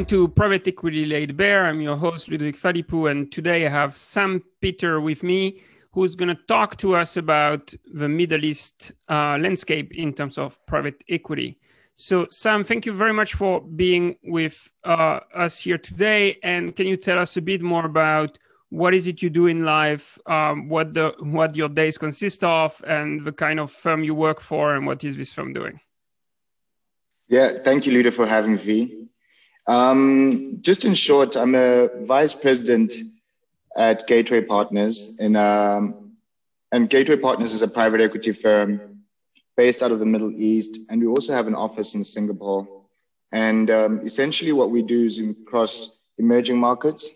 Welcome to Private Equity Laid Bare. I'm your host, Ludovic Phalippou, and today I have Sam Peter with me, who's going to talk to us about the Middle East uh, landscape in terms of private equity. So, Sam, thank you very much for being with uh, us here today. And can you tell us a bit more about what is it you do in life, um, what the what your days consist of, and the kind of firm you work for, and what is this firm doing? Yeah, thank you, Luda, for having me. Um, just in short, I'm a vice president at Gateway Partners, and um, and Gateway Partners is a private equity firm based out of the Middle East, and we also have an office in Singapore. And um, essentially, what we do is across emerging markets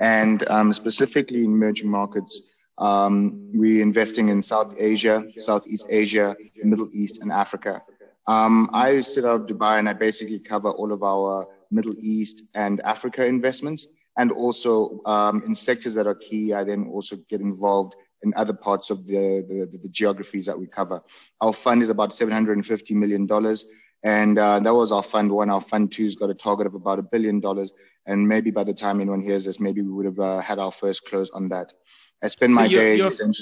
and um, specifically in emerging markets, um, we're investing in South Asia, Southeast Asia, Middle East, and Africa. Um, I sit out of Dubai and I basically cover all of our Middle East and Africa investments. And also um, in sectors that are key, I then also get involved in other parts of the, the, the geographies that we cover. Our fund is about $750 million. And uh, that was our fund one. Our fund two's got a target of about a billion dollars. And maybe by the time anyone hears this, maybe we would have uh, had our first close on that. I spend so my you're, days. You're,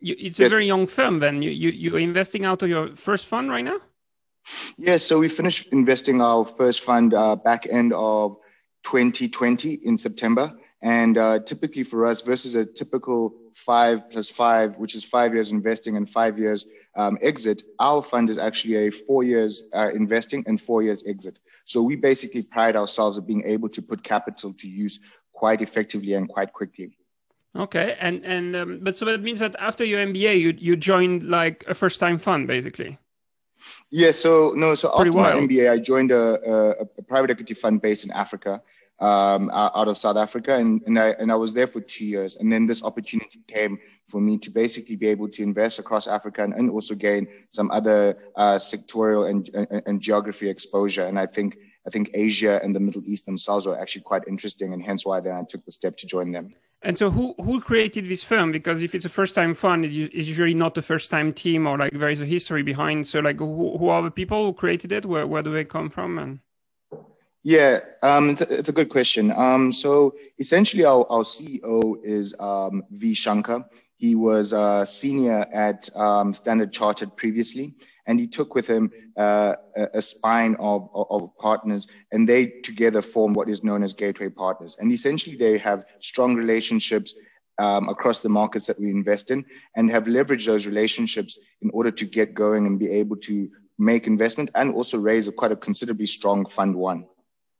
you, it's yes. a very young firm then. You, you, you're investing out of your first fund right now? Yes. Yeah, so we finished investing our first fund uh, back end of 2020 in September. And uh, typically for us, versus a typical five plus five, which is five years investing and five years um, exit, our fund is actually a four years uh, investing and four years exit. So we basically pride ourselves of being able to put capital to use quite effectively and quite quickly. Okay, and and um, but so that means that after your MBA, you you joined like a first time fund, basically. Yeah. So no. So Pretty after wild. my MBA, I joined a, a, a private equity fund based in Africa um, out of South Africa, and, and I and I was there for two years, and then this opportunity came for me to basically be able to invest across Africa and, and also gain some other uh, sectorial and, and, and geography exposure. And I think I think Asia and the Middle East themselves were actually quite interesting, and hence why then I took the step to join them. And so, who who created this firm? Because if it's a first time fund, it's usually not a first time team, or like there is a history behind. So, like, who, who are the people who created it? Where where do they come from? And yeah, um, it's, a, it's, a, good question. Um, so essentially, our, our CEO is um, V. Shankar. He was a senior at um, Standard Chartered previously, and he took with him uh, a, spine of, of, of, partners, and they together form what is known as Gateway Partners. And essentially, they have strong relationships um, across the markets that we invest in, and have leveraged those relationships in order to get going and be able to make investment and also raise a quite a considerably strong fund one.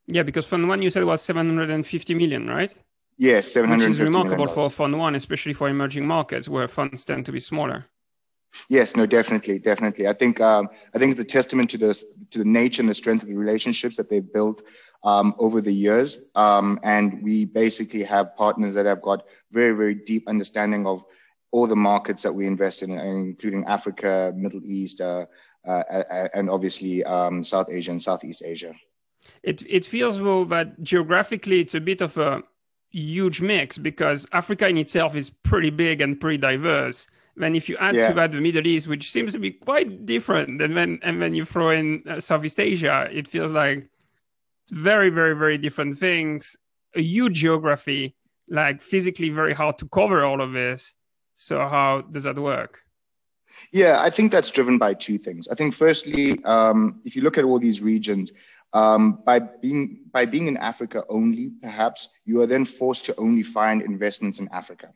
Yeah, because Fund One you said was 750 million, right? Yes, 750 Which is remarkable for Fund One, especially for emerging markets where funds tend to be smaller. Yes, no, definitely, definitely. I think um, I think it's a testament to the to the nature and the strength of the relationships that they've built um, over the years. Um, and we basically have partners that have got very, very deep understanding of all the markets that we invest in, including Africa, Middle East, uh, uh, and obviously um, South Asia and Southeast Asia it it feels though that geographically it's a bit of a huge mix because Africa in itself is pretty big and pretty diverse. Then if you add yeah. to that the Middle East, which seems to be quite different, and then and then you throw in uh, Southeast Asia, it feels like very very very different things. A huge geography, like physically very hard to cover all of this. So how does that work? Yeah, I think that's driven by two things. I think firstly, um, if you look at all these regions, um, by being by being in Africa only, perhaps you are then forced to only find investments in Africa.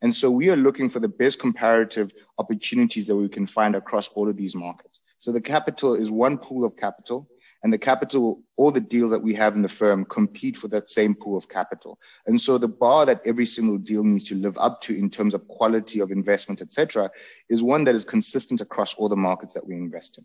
And so we are looking for the best comparative opportunities that we can find across all of these markets. So the capital is one pool of capital and the capital, all the deals that we have in the firm compete for that same pool of capital. And so the bar that every single deal needs to live up to in terms of quality of investment, et cetera, is one that is consistent across all the markets that we invest in.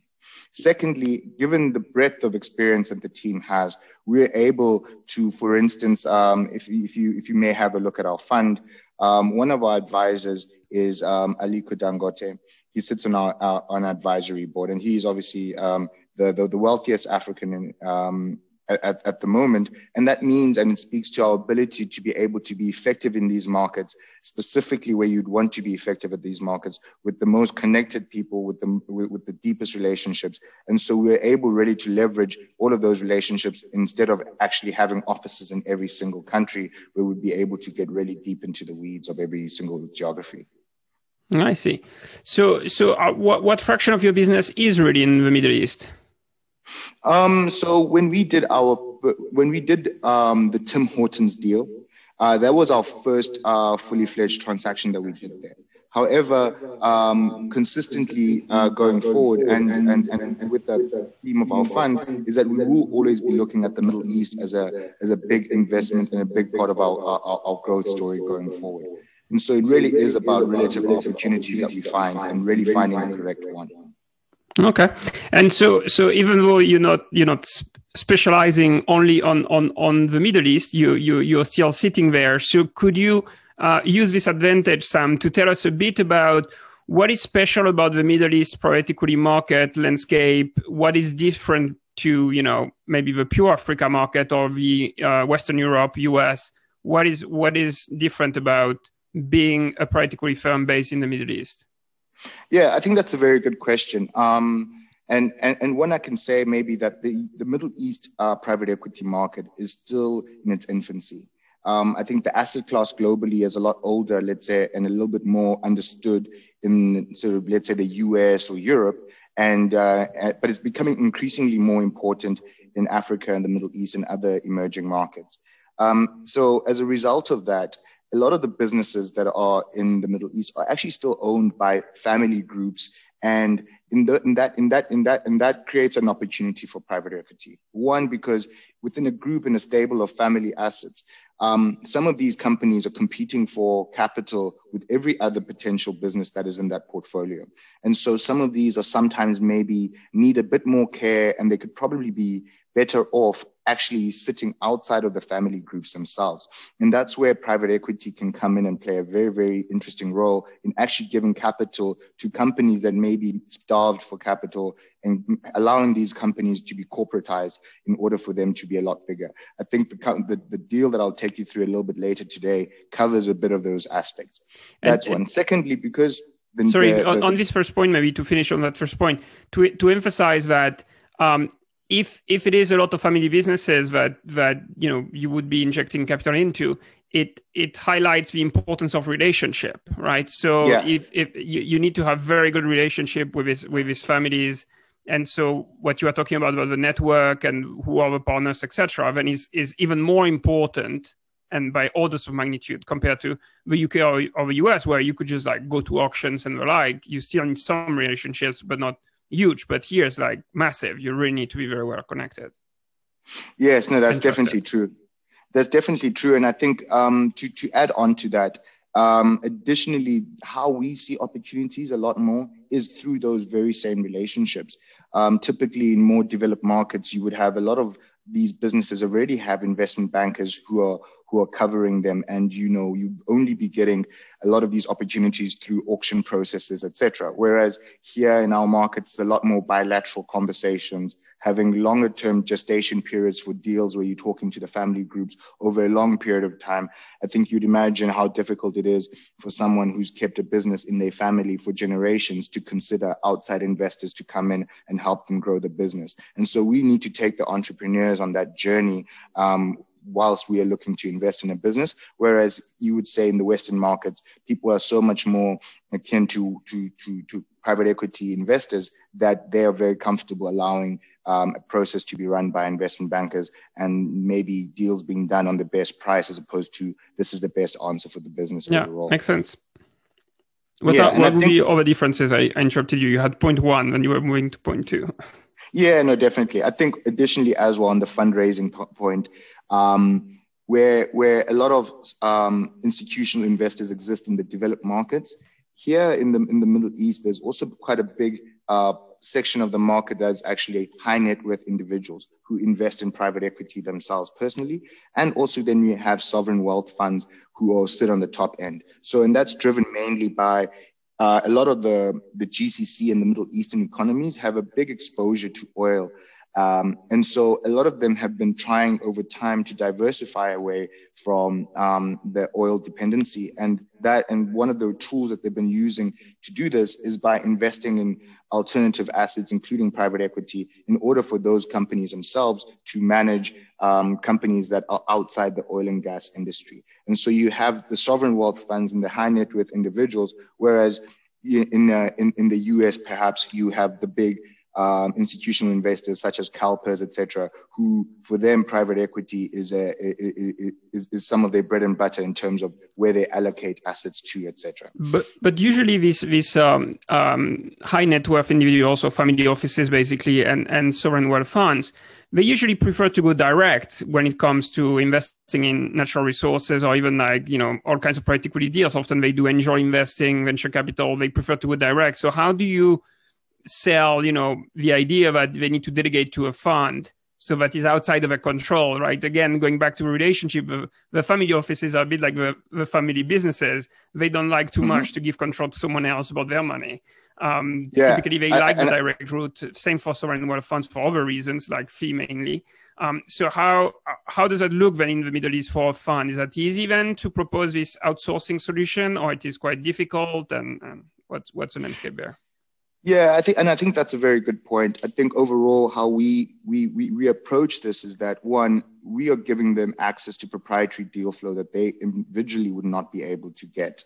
Secondly, given the breadth of experience that the team has, we're able to, for instance, um, if, if, you, if you may have a look at our fund, um, one of our advisors is um, Aliko Dangote. He sits on our, our on advisory board, and he is obviously um, the, the, the wealthiest African um, at, at, the moment. And that means, and it speaks to our ability to be able to be effective in these markets, specifically where you'd want to be effective at these markets with the most connected people, with the, with, with the deepest relationships. And so we're able really to leverage all of those relationships instead of actually having offices in every single country where we'd be able to get really deep into the weeds of every single geography. I see. So, so uh, what, what fraction of your business is really in the Middle East? Um, so when we did our when we did um, the Tim Hortons deal, uh, that was our first uh, fully fledged transaction that we did there. However, um, consistently uh, going forward and, and, and with the theme of our fund is that we will always be looking at the Middle East as a, as a big investment and a big part of our, our, our growth story going forward. And so it really is about relative opportunities that we find and really finding the correct one. Okay, and so so even though you're not you're not specializing only on on on the Middle East, you you you're still sitting there. So could you uh, use this advantage, Sam, to tell us a bit about what is special about the Middle East private equity market landscape? What is different to you know maybe the pure Africa market or the uh, Western Europe, US? What is what is different about being a private equity firm based in the Middle East? Yeah, I think that's a very good question. Um, and, and, and one I can say maybe that the, the Middle East uh, private equity market is still in its infancy. Um, I think the asset class globally is a lot older, let's say, and a little bit more understood in sort of, let's say, the US or Europe. And, uh, but it's becoming increasingly more important in Africa and the Middle East and other emerging markets. Um, so as a result of that, a lot of the businesses that are in the Middle East are actually still owned by family groups. And in, the, in that, in that, in that, and that creates an opportunity for private equity. One, because within a group in a stable of family assets, um, some of these companies are competing for capital with every other potential business that is in that portfolio. And so some of these are sometimes maybe need a bit more care and they could probably be better off actually sitting outside of the family groups themselves. And that's where private equity can come in and play a very, very interesting role in actually giving capital to companies that may be starved for capital and allowing these companies to be corporatized in order for them to be a lot bigger. I think the, the, the deal that I'll take you through a little bit later today covers a bit of those aspects. That's and, one. Secondly, because the, sorry, on, on, this first point, maybe to finish on that first point, to, to emphasize that um, if if it is a lot of family businesses that that you know you would be injecting capital into it it highlights the importance of relationship right? So yeah. if if you, you need to have very good relationship with his with his families. And so what you are talking about about the network and who are the partners etc then is is even more important and by orders of magnitude compared to the UK or, or the US where you could just like go to auctions and the like. You still need some relationships but not huge, but here it's like massive. You really need to be very well connected. Yes, no, that's definitely true. That's definitely true. And I think um, to, to add on to that, um, additionally, how we see opportunities a lot more is through those very same relationships. Um, typically, in more developed markets, you would have a lot of these businesses already have investment bankers who are who are covering them. And you know you only be getting a lot of these opportunities through auction processes etc whereas here in our markets a lot more bilateral conversations having longer term gestation periods for deals where you're talking to the family groups over a long period of time i think you'd imagine how difficult it is for someone who's kept a business in their family for generations to consider outside investors to come in and help them grow the business and so we need to take the entrepreneurs on that journey um, whilst we are looking to invest in a business. Whereas you would say in the Western markets, people are so much more akin to to to, to private equity investors that they are very comfortable allowing um, a process to be run by investment bankers and maybe deals being done on the best price as opposed to this is the best answer for the business yeah, overall. Makes sense. What, yeah, are, what would think, be all the differences? I, I interrupted you. You had point one when you were moving to point two. Yeah, no, definitely. I think additionally as well on the fundraising point, um, where where a lot of um, institutional investors exist in the developed markets. Here in the in the Middle East, there's also quite a big uh, section of the market that's actually high net worth individuals who invest in private equity themselves personally, and also then you have sovereign wealth funds who all sit on the top end. So, and that's driven mainly by uh, a lot of the, the GCC and the Middle Eastern economies have a big exposure to oil Um, and so a lot of them have been trying over time to diversify away from um, the oil dependency. And that, and one of the tools that they've been using to do this is by investing in alternative assets, including private equity, in order for those companies themselves to manage um, companies that are outside the oil and gas industry. And so you have the sovereign wealth funds and the high net worth individuals, whereas in, uh, in, in the US, perhaps you have the big um, institutional investors such as CalPERS, etc., who for them private equity is, a, is, is some of their bread and butter in terms of where they allocate assets to, etc. But but usually these these um, um, high net worth individuals or family offices basically and and sovereign wealth funds they usually prefer to go direct when it comes to investing in natural resources or even like you know all kinds of private equity deals often they do angel investing venture capital they prefer to go direct so how do you sell, you know, the idea that they need to delegate to a fund so that is outside of a control, right? Again, going back to the relationship, the, the, family offices are a bit like the, the family businesses. They don't like too mm-hmm. much to give control to someone else about their money. Um, yeah. Typically, they I, like I, the direct route. Same for sovereign wealth funds for other reasons, like fee mainly. Um, so how how does that look then in the Middle East for a fund? Is that easy then to propose this outsourcing solution, or it is quite difficult? And, and what's what's the landscape there? Yeah, I think, and I think that's a very good point. I think overall, how we we we, we approach this is that one, we are giving them access to proprietary deal flow that they individually would not be able to get.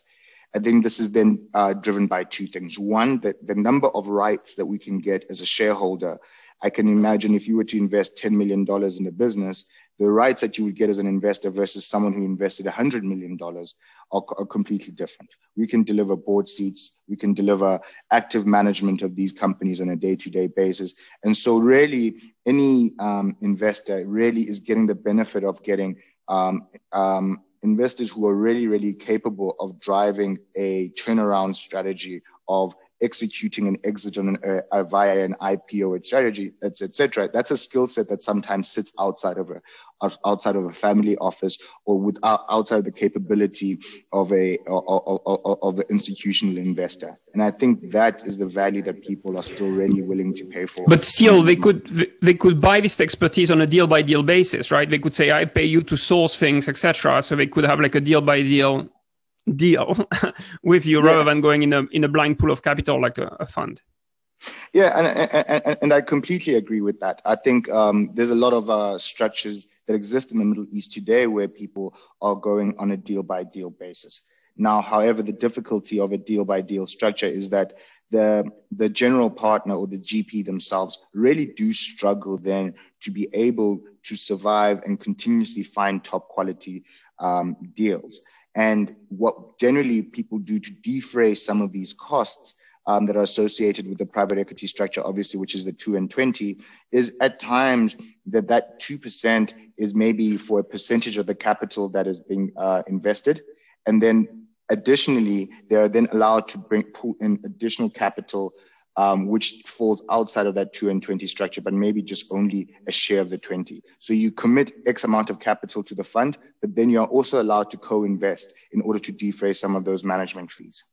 I think this is then uh, driven by two things. One, that the number of rights that we can get as a shareholder. I can imagine if you were to invest $10 million in a business, the rights that you would get as an investor versus someone who invested $100 million are, are, completely different. We can deliver board seats, we can deliver active management of these companies on a day to day basis. And so, really, any um, investor really is getting the benefit of getting um, um, investors who are really, really capable of driving a turnaround strategy of executing an exit on an, uh, via an IPO strategy, etc. That's a skill set that sometimes sits outside of a outside of a family office or without outside the capability of a of an institutional investor. And I think that is the value that people are still really willing to pay for. But still, they could they could buy this expertise on a deal by deal basis, right? They could say, "I pay you to source things, etc." So they could have like a deal by deal deal with you yeah. rather than going in a in a blind pool of capital like a, a fund. Yeah, and, and, and I completely agree with that. I think um, there's a lot of uh, structures that exist in the Middle East today where people are going on a deal by deal basis. Now, however, the difficulty of a deal by deal structure is that the the general partner or the GP themselves really do struggle then to be able to survive and continuously find top quality um, deals. And what generally people do to defray some of these costs um, that are associated with the private equity structure, obviously, which is the two and 20, is at times that that 2% is maybe for a percentage of the capital that is being uh, invested. And then additionally, they are then allowed to bring pull in additional capital um, which falls outside of that 2 and 20 structure, but maybe just only a share of the 20. So you commit X amount of capital to the fund, but then you are also allowed to co-invest in order to defray some of those management fees.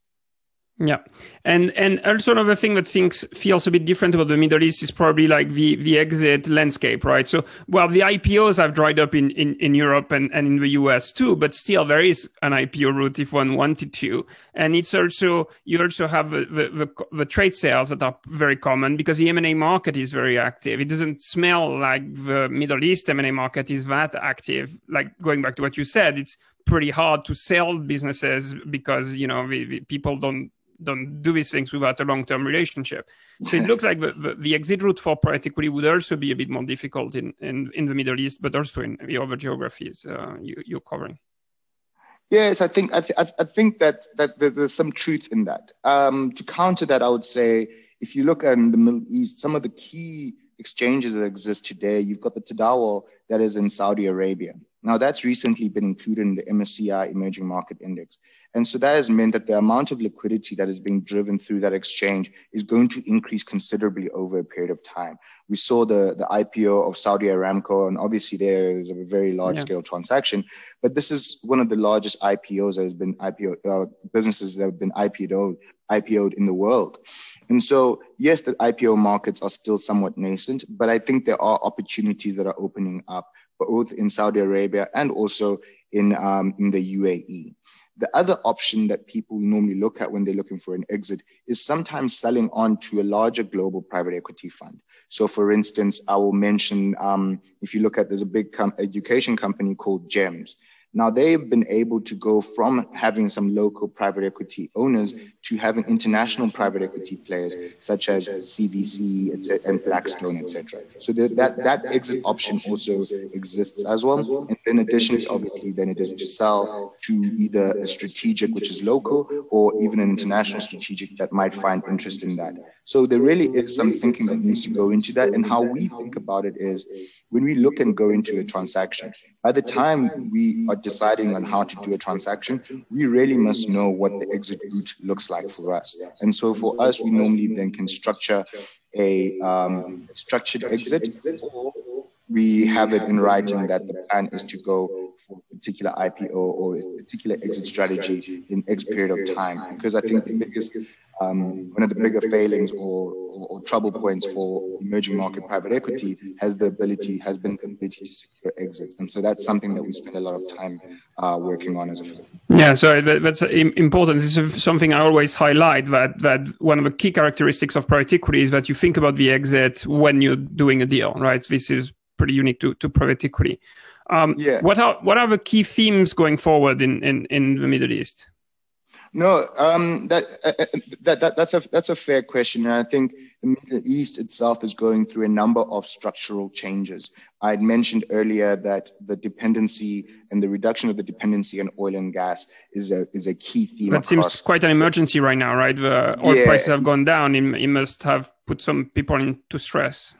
Yeah, and and also another thing that things feels a bit different about the Middle East is probably like the the exit landscape, right? So, well, the IPOs have dried up in in, in Europe and, and in the US too, but still there is an IPO route if one wanted to, and it's also you also have the the, the, the trade sales that are very common because the M and A market is very active. It doesn't smell like the Middle East M and A market is that active. Like going back to what you said, it's pretty hard to sell businesses because you know the, the people don't don't do these things without a long-term relationship. So it looks like the, the, the, exit route for private equity would also be a bit more difficult in, in, in the Middle East, but also in the other geographies uh, you, you're covering. Yes, I think I, th- I think that that there's some truth in that. Um, to counter that, I would say if you look at the Middle East, some of the key exchanges that exist today, you've got the Tadawul that is in Saudi Arabia. Now, that's recently been included in the MSCI Emerging Market Index. And so that has meant that the amount of liquidity that is being driven through that exchange is going to increase considerably over a period of time. We saw the, the IPO of Saudi Aramco, and obviously there is a very large yeah. scale transaction, but this is one of the largest IPOs that has been IPO uh, businesses that have been IPO'd, IPO'd in the world. And so, yes, the IPO markets are still somewhat nascent, but I think there are opportunities that are opening up both in Saudi Arabia and also in, um, in the UAE. The other option that people normally look at when they're looking for an exit is sometimes selling on to a larger global private equity fund. So, for instance, I will mention um, if you look at there's a big com- education company called GEMS. Now they've been able to go from having some local private equity owners to having international private equity players such as CVC and Blackstone, etc. So that, that exit option also exists as well. And then additionally, obviously, then it is to sell to either a strategic, which is local, or even an international strategic that might find interest in that. So there really is some thinking that needs to go into that. And how we think about it is when we look and go into a transaction, by the time we are deciding on how to do a transaction, we really must know what the exit route looks like for us. And so for us, we normally then can structure a um, structured exit. We have it in writing that the plan is to go for a particular IPO or a particular exit strategy in X period of time. Because I think the biggest um, one of the bigger failings or, or, or, trouble points for emerging market private equity has the ability has been the ability to secure exits, and so that's something that we spend a lot of time uh, working on as a firm. Yeah, so that, that's important. This is something I always highlight that that one of the key characteristics of private equity is that you think about the exit when you're doing a deal, right? This is pretty unique to, to private equity. Um, yeah. What are what are the key themes going forward in, in, in the Middle East? No, um, that, uh, uh, that, that, that's a that's a fair question, and I think the Middle East itself is going through a number of structural changes. I had mentioned earlier that the dependency and the reduction of the dependency on oil and gas is a is a key theme. That across. seems quite an emergency right now, right? The oil yeah. prices have gone down. It, it must have put some people into stress.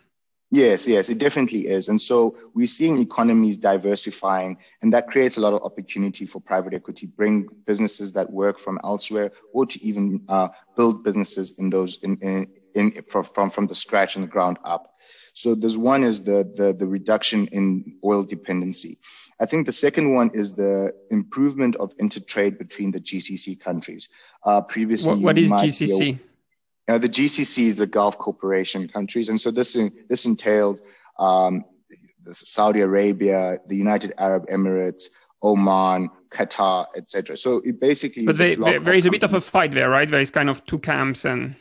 Yes, yes, it definitely is. And so we're seeing economies diversifying, and that creates a lot of opportunity for private equity, bring businesses that work from elsewhere, or to even uh, build businesses in those in, in, in from from the scratch and the ground up. So there's one is the the, the reduction in oil dependency. I think the second one is the improvement of intertrade between the GCC countries. Uh, previously, what, what is GCC? Now, the GCC is the Gulf Cooperation countries, and so this this entails um, Saudi Arabia, the United Arab Emirates, Oman, Qatar, etc. So it basically. But they, there, there is a bit of a fight there, right? There is kind of two camps, and.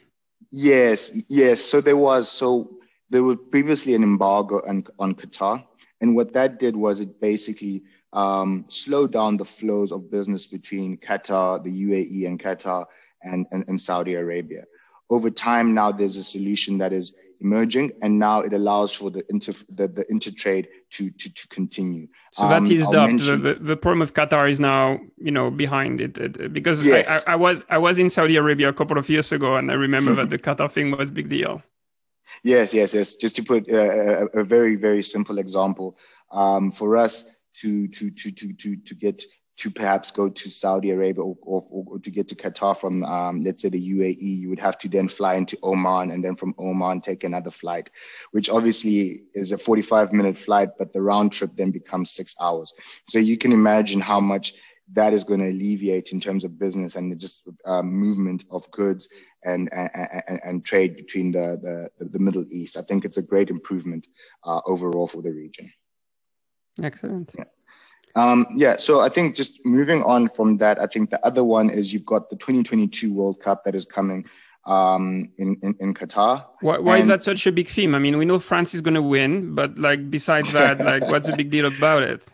Yes, yes. So there was so there was previously an embargo on, on Qatar, and what that did was it basically um, slowed down the flows of business between Qatar, the UAE, and Qatar, and, and, and Saudi Arabia over time now there's a solution that is emerging and now it allows for the inter the, the intertrade to, to to continue. So um, that is the, mention... the, the problem of qatar is now you know behind it, it because yes. I, I, was i was in saudi arabia a couple of years ago and i remember that the qatar thing was a big deal. Yes yes yes. Just to put a, a very very simple example um, for us to to to to to to get to perhaps go to Saudi Arabia or, or, or to get to Qatar from, um, let's say, the UAE, you would have to then fly into Oman and then from Oman take another flight, which obviously is a 45 minute flight, but the round trip then becomes six hours. So you can imagine how much that is going to alleviate in terms of business and just uh, movement of goods and, and, and, trade between the, the, the Middle East. I think it's a great improvement uh, overall for the region. Excellent. Yeah. Um, yeah, so I think just moving on from that, I think the other one is you've got the 2022 World Cup that is coming um, in, in, in Qatar. Why, why and... is that such a big theme? I mean, we know France is going to win, but like besides that, like what's the big deal about it?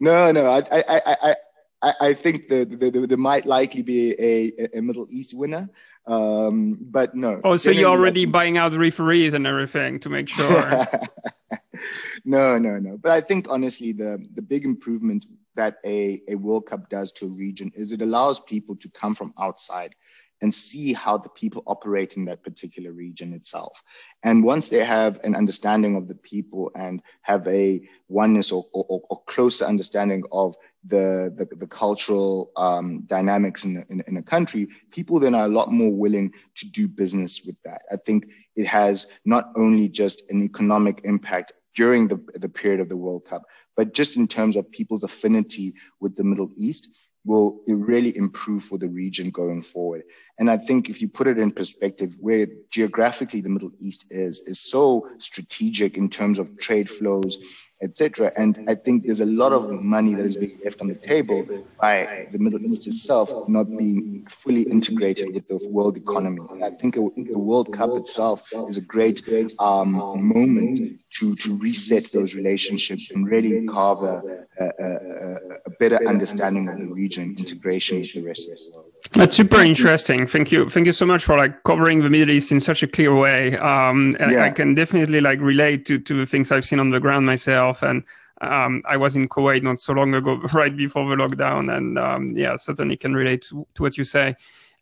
No, no, I, I, I, I, I think there the, the, the might likely be a, a Middle East winner. Um, but no. Oh, so you're already buying out referees and everything to make sure. no, no, no. But I think honestly, the the big improvement that a, a World Cup does to a region is it allows people to come from outside and see how the people operate in that particular region itself. And once they have an understanding of the people and have a oneness or, or, or closer understanding of the, the, the cultural um, dynamics in, the, in, in a country, people then are a lot more willing to do business with that. I think it has not only just an economic impact during the, the period of the World Cup, but just in terms of people's affinity with the Middle East. will it really improve for the region going forward. And I think if you put it in perspective, where geographically the Middle East is, is so strategic in terms of trade flows, etc. And I think there's a lot of money that is being left on the table by the Middle East itself not being fully integrated with the world economy. And I think the World Cup itself is a great um, moment to, to reset those relationships and really carve a, a, a, a better understanding of the region, integration with the rest of the world. That's super interesting. Thank you. Thank you so much for like covering the Middle East in such a clear way. Um, yeah. I, I, can definitely like relate to, to the things I've seen on the ground myself. And um, I was in Kuwait not so long ago, right before the lockdown. And um, yeah, certainly can relate to, to what you say.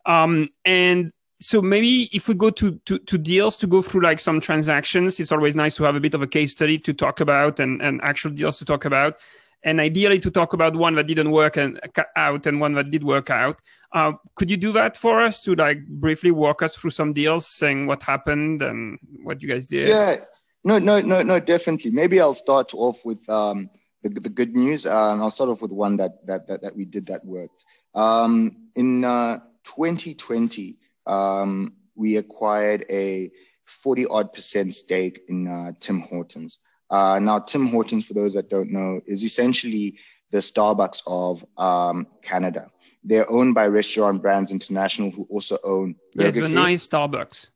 Um, and so maybe if we go to, to, to deals to go through like some transactions, it's always nice to have a bit of a case study to talk about and, and actual deals to talk about and ideally to talk about one that didn't work and, out and one that did work out. Uh, could you do that for us to like briefly walk us through some deals, saying what happened and what you guys did? Yeah, no, no, no, no, definitely. Maybe I'll start off with um, the, the good news. Uh, I'll start off with one that that that, that we did that worked. Um, in uh, 2020, um, we acquired a 40 odd percent stake in uh, Tim Hortons. Uh, now, Tim Hortons, for those that don't know, is essentially the Starbucks of um, Canada. They're owned by Restaurant Brands International, who also own. Yeah, it's a nice Starbucks.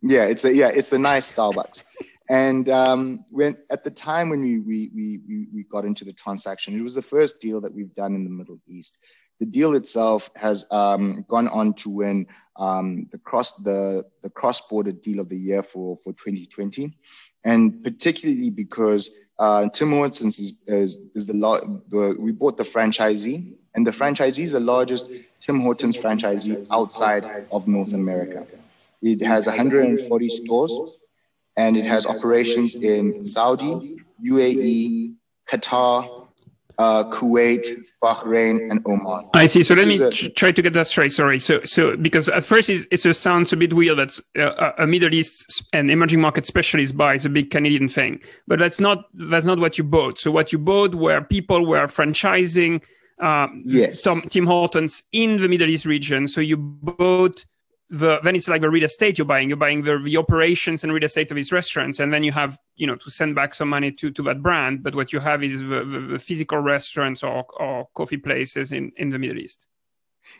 Yeah, it's a yeah, it's a nice Starbucks. and um, when at the time when we, we we we got into the transaction, it was the first deal that we've done in the Middle East. The deal itself has um, gone on to win um, the cross the the cross border deal of the year for for 2020 and particularly because uh, Tim Hortons is, is, is the, the, we bought the franchisee, and the franchisee is the largest Tim Hortons franchisee outside of North America. It has 140 stores, and it has operations in Saudi, UAE, Qatar, uh, Kuwait, Bahrain, and Oman. I see. So this let me a, try to get that straight. Sorry. So, so because at first it, it sounds a bit weird that uh, a Middle East and emerging market specialist buys a big Canadian thing, but that's not that's not what you bought. So what you bought were people were franchising. Uh, yes. Tom, Tim Hortons in the Middle East region. So you bought the then it's like the real estate you're buying. You're buying the, the operations and real estate of these restaurants, and then you have you know to send back some money to to that brand. But what you have is the, the, the physical restaurants or, or coffee places in in the Middle East.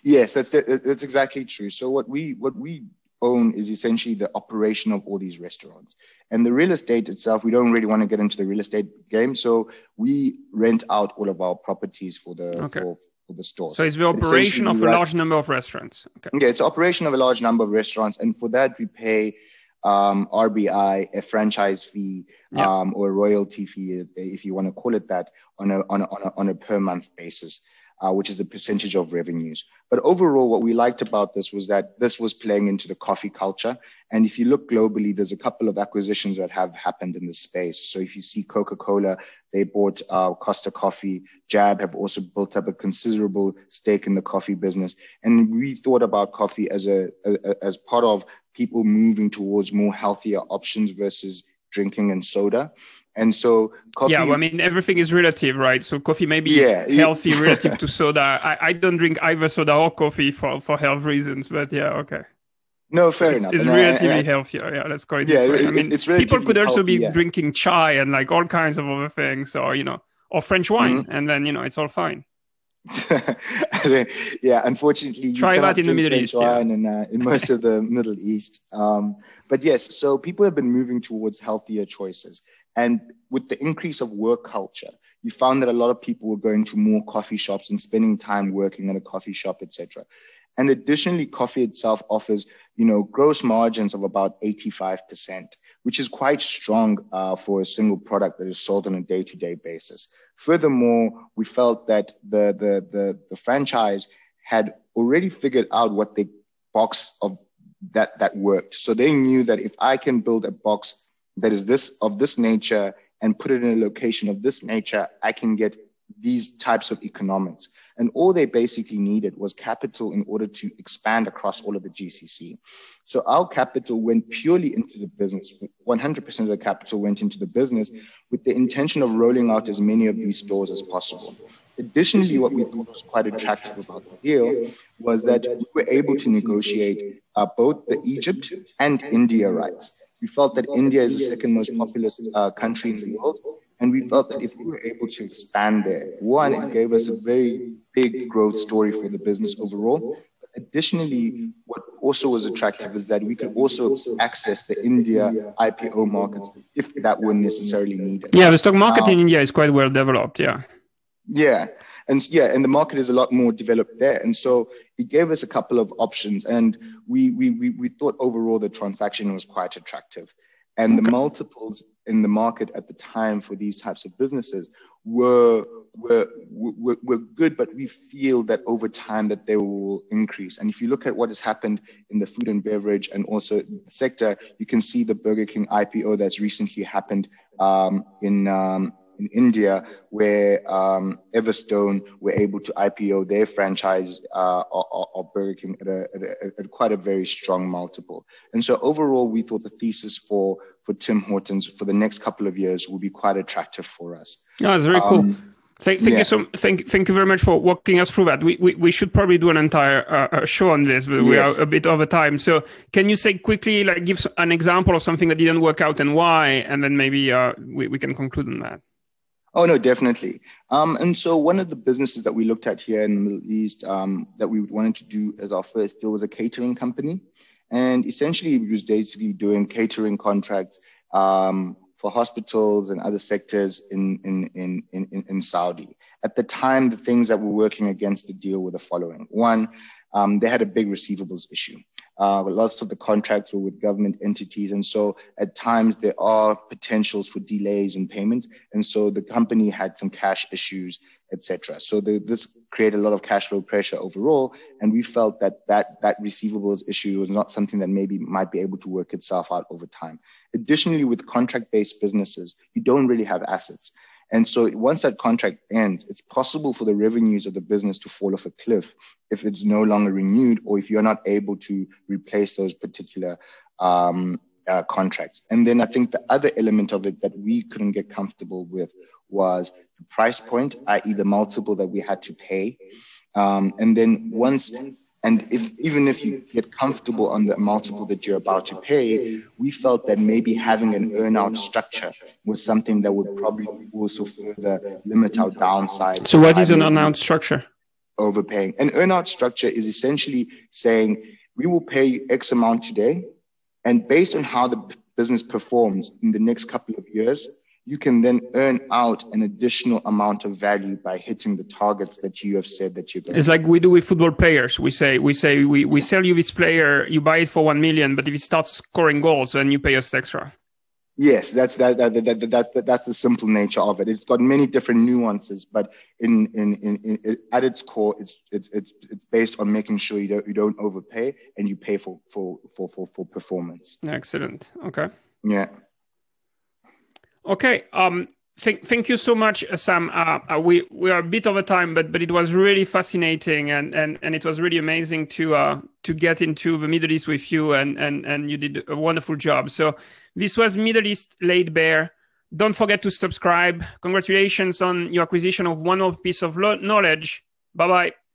Yes, that's that's exactly true. So what we what we own is essentially the operation of all these restaurants. And the real estate itself, we don't really want to get into the real estate game. So we rent out all of our properties for the okay. for, for the stores. So it's the operation of a large number of restaurants. Okay. Yeah, it's operation of a large number of restaurants, and for that we pay um, RBI a franchise fee yeah. um, or a royalty fee, if you want to call it that, on a on a, on a, on a per month basis uh, which is a percentage of revenues. But overall, what we liked about this was that this was playing into the coffee culture. And if you look globally, there's a couple of acquisitions that have happened in this space. So if you see Coca Cola, they bought uh, Costa Coffee, Jab have also built up a considerable stake in the coffee business. And we thought about coffee as a, a as part of people moving towards more healthier options versus drinking and soda. And so coffee. Yeah, well, I mean, everything is relative, right? So coffee may be yeah. healthy relative to soda. I, I don't drink either soda or coffee for, for health reasons, but yeah, okay. No, fair it's, enough. It's and relatively I, I, healthier. Yeah, let's call it yeah, this way. I mean, it's people could also be yeah. drinking chai and like all kinds of other things, or you know, or French wine, mm-hmm. and then you know it's all fine. yeah, unfortunately, try that in the Middle East. Yeah. In, uh, in most of the Middle East. Um, but yes, so people have been moving towards healthier choices. And with the increase of work culture, you found that a lot of people were going to more coffee shops and spending time working in a coffee shop, etc. And additionally, coffee itself offers, you know, gross margins of about 85%, which is quite strong uh, for a single product that is sold on a day-to-day basis. Furthermore, we felt that the, the, the, the franchise had already figured out what the box of that, that worked. So they knew that if I can build a box that is this of this nature and put it in a location of this nature, I can get these types of economics. And all they basically needed was capital in order to expand across all of the GCC. So our capital went purely into the business. 100% of the capital went into the business with the intention of rolling out as many of these stores as possible. Additionally, what we thought was quite attractive about the deal was that we were able to negotiate uh, both the Egypt and India rights. We felt that India is the second most populous uh, country in the world, and we felt that if we were able to expand there, one, it gave us a very big growth story for the business overall. Additionally, what also was attractive is that we could also access the India IPO markets if that were necessarily needed. Yeah, the stock market um, in India is quite well developed. Yeah. Yeah. And yeah, and the market is a lot more developed there. And so it gave us a couple of options. And we we we, we thought overall the transaction was quite attractive. And okay. the multiples in the market at the time for these types of businesses were, were, were, were good, but we feel that over time that they will increase. And if you look at what has happened in the food and beverage and also sector, you can see the Burger King IPO that's recently happened um, in, um, in India, where um, Everstone were able to IPO their franchise uh, of Burger King at, a, at, a, at, quite a very strong multiple. And so overall, we thought the thesis for for Tim Hortons for the next couple of years will be quite attractive for us. It's very cool. Um, Thank, thank yeah. you so thank thank you very much for walking us through that. We we, we should probably do an entire uh, uh show on this, but yes. we are a bit over time. So can you say quickly, like, give an example of something that didn't work out and why, and then maybe uh, we we can conclude on that. Oh no, definitely. Um, and so one of the businesses that we looked at here in the Middle East um, that we wanted to do as our first deal was a catering company, and essentially it was basically doing catering contracts um, for hospitals and other sectors in, in, in, in, in Saudi. At the time, the things that were working against the deal were the following. One, um, they had a big receivables issue. Uh, lots of the contracts were with government entities. And so at times there are potentials for delays in payments. And so the company had some cash issues, etc. So the, this created a lot of cash flow pressure overall. And we felt that, that that receivables issue was not something that maybe might be able to work itself out over time. Additionally, with contract-based businesses, you don't really have assets. And so once that contract ends, it's possible for the revenues of the business to fall off a cliff if it's no longer renewed or if you're not able to replace those particular um, uh, contracts. And then I think the other element of it that we couldn't get comfortable with was the price point, i.e., the multiple that we had to pay. Um, and then once and if even if you get comfortable on the multiple that you're about to pay, we felt that maybe having an earnout structure was something that would probably also further limit our downside. So, what is an earnout structure? Overpaying. An earnout structure is essentially saying we will pay you X amount today, and based on how the business performs in the next couple of years, you can then earn out an additional amount of value by hitting the targets that you have said that you're going it's like we do with football players. We say we say we, we sell you this player you buy it for 1 million but if he starts scoring goals then you pay us extra. Yes that's that, that, that, that that's that, that's the simple nature of it. It's got many different nuances but in in, in, in at its core it's it's it's it's based on making sure you don't you don't overpay and you pay for for for for, for performance. Excellent. Okay. Yeah Okay. Um, thank, thank you so much, Sam. Uh, uh, we we are a bit over time, but but it was really fascinating, and and and it was really amazing to uh to get into the Middle East with you, and and and you did a wonderful job. So this was Middle East laid bare. Don't forget to subscribe. Congratulations on your acquisition of one more piece of knowledge. Bye bye.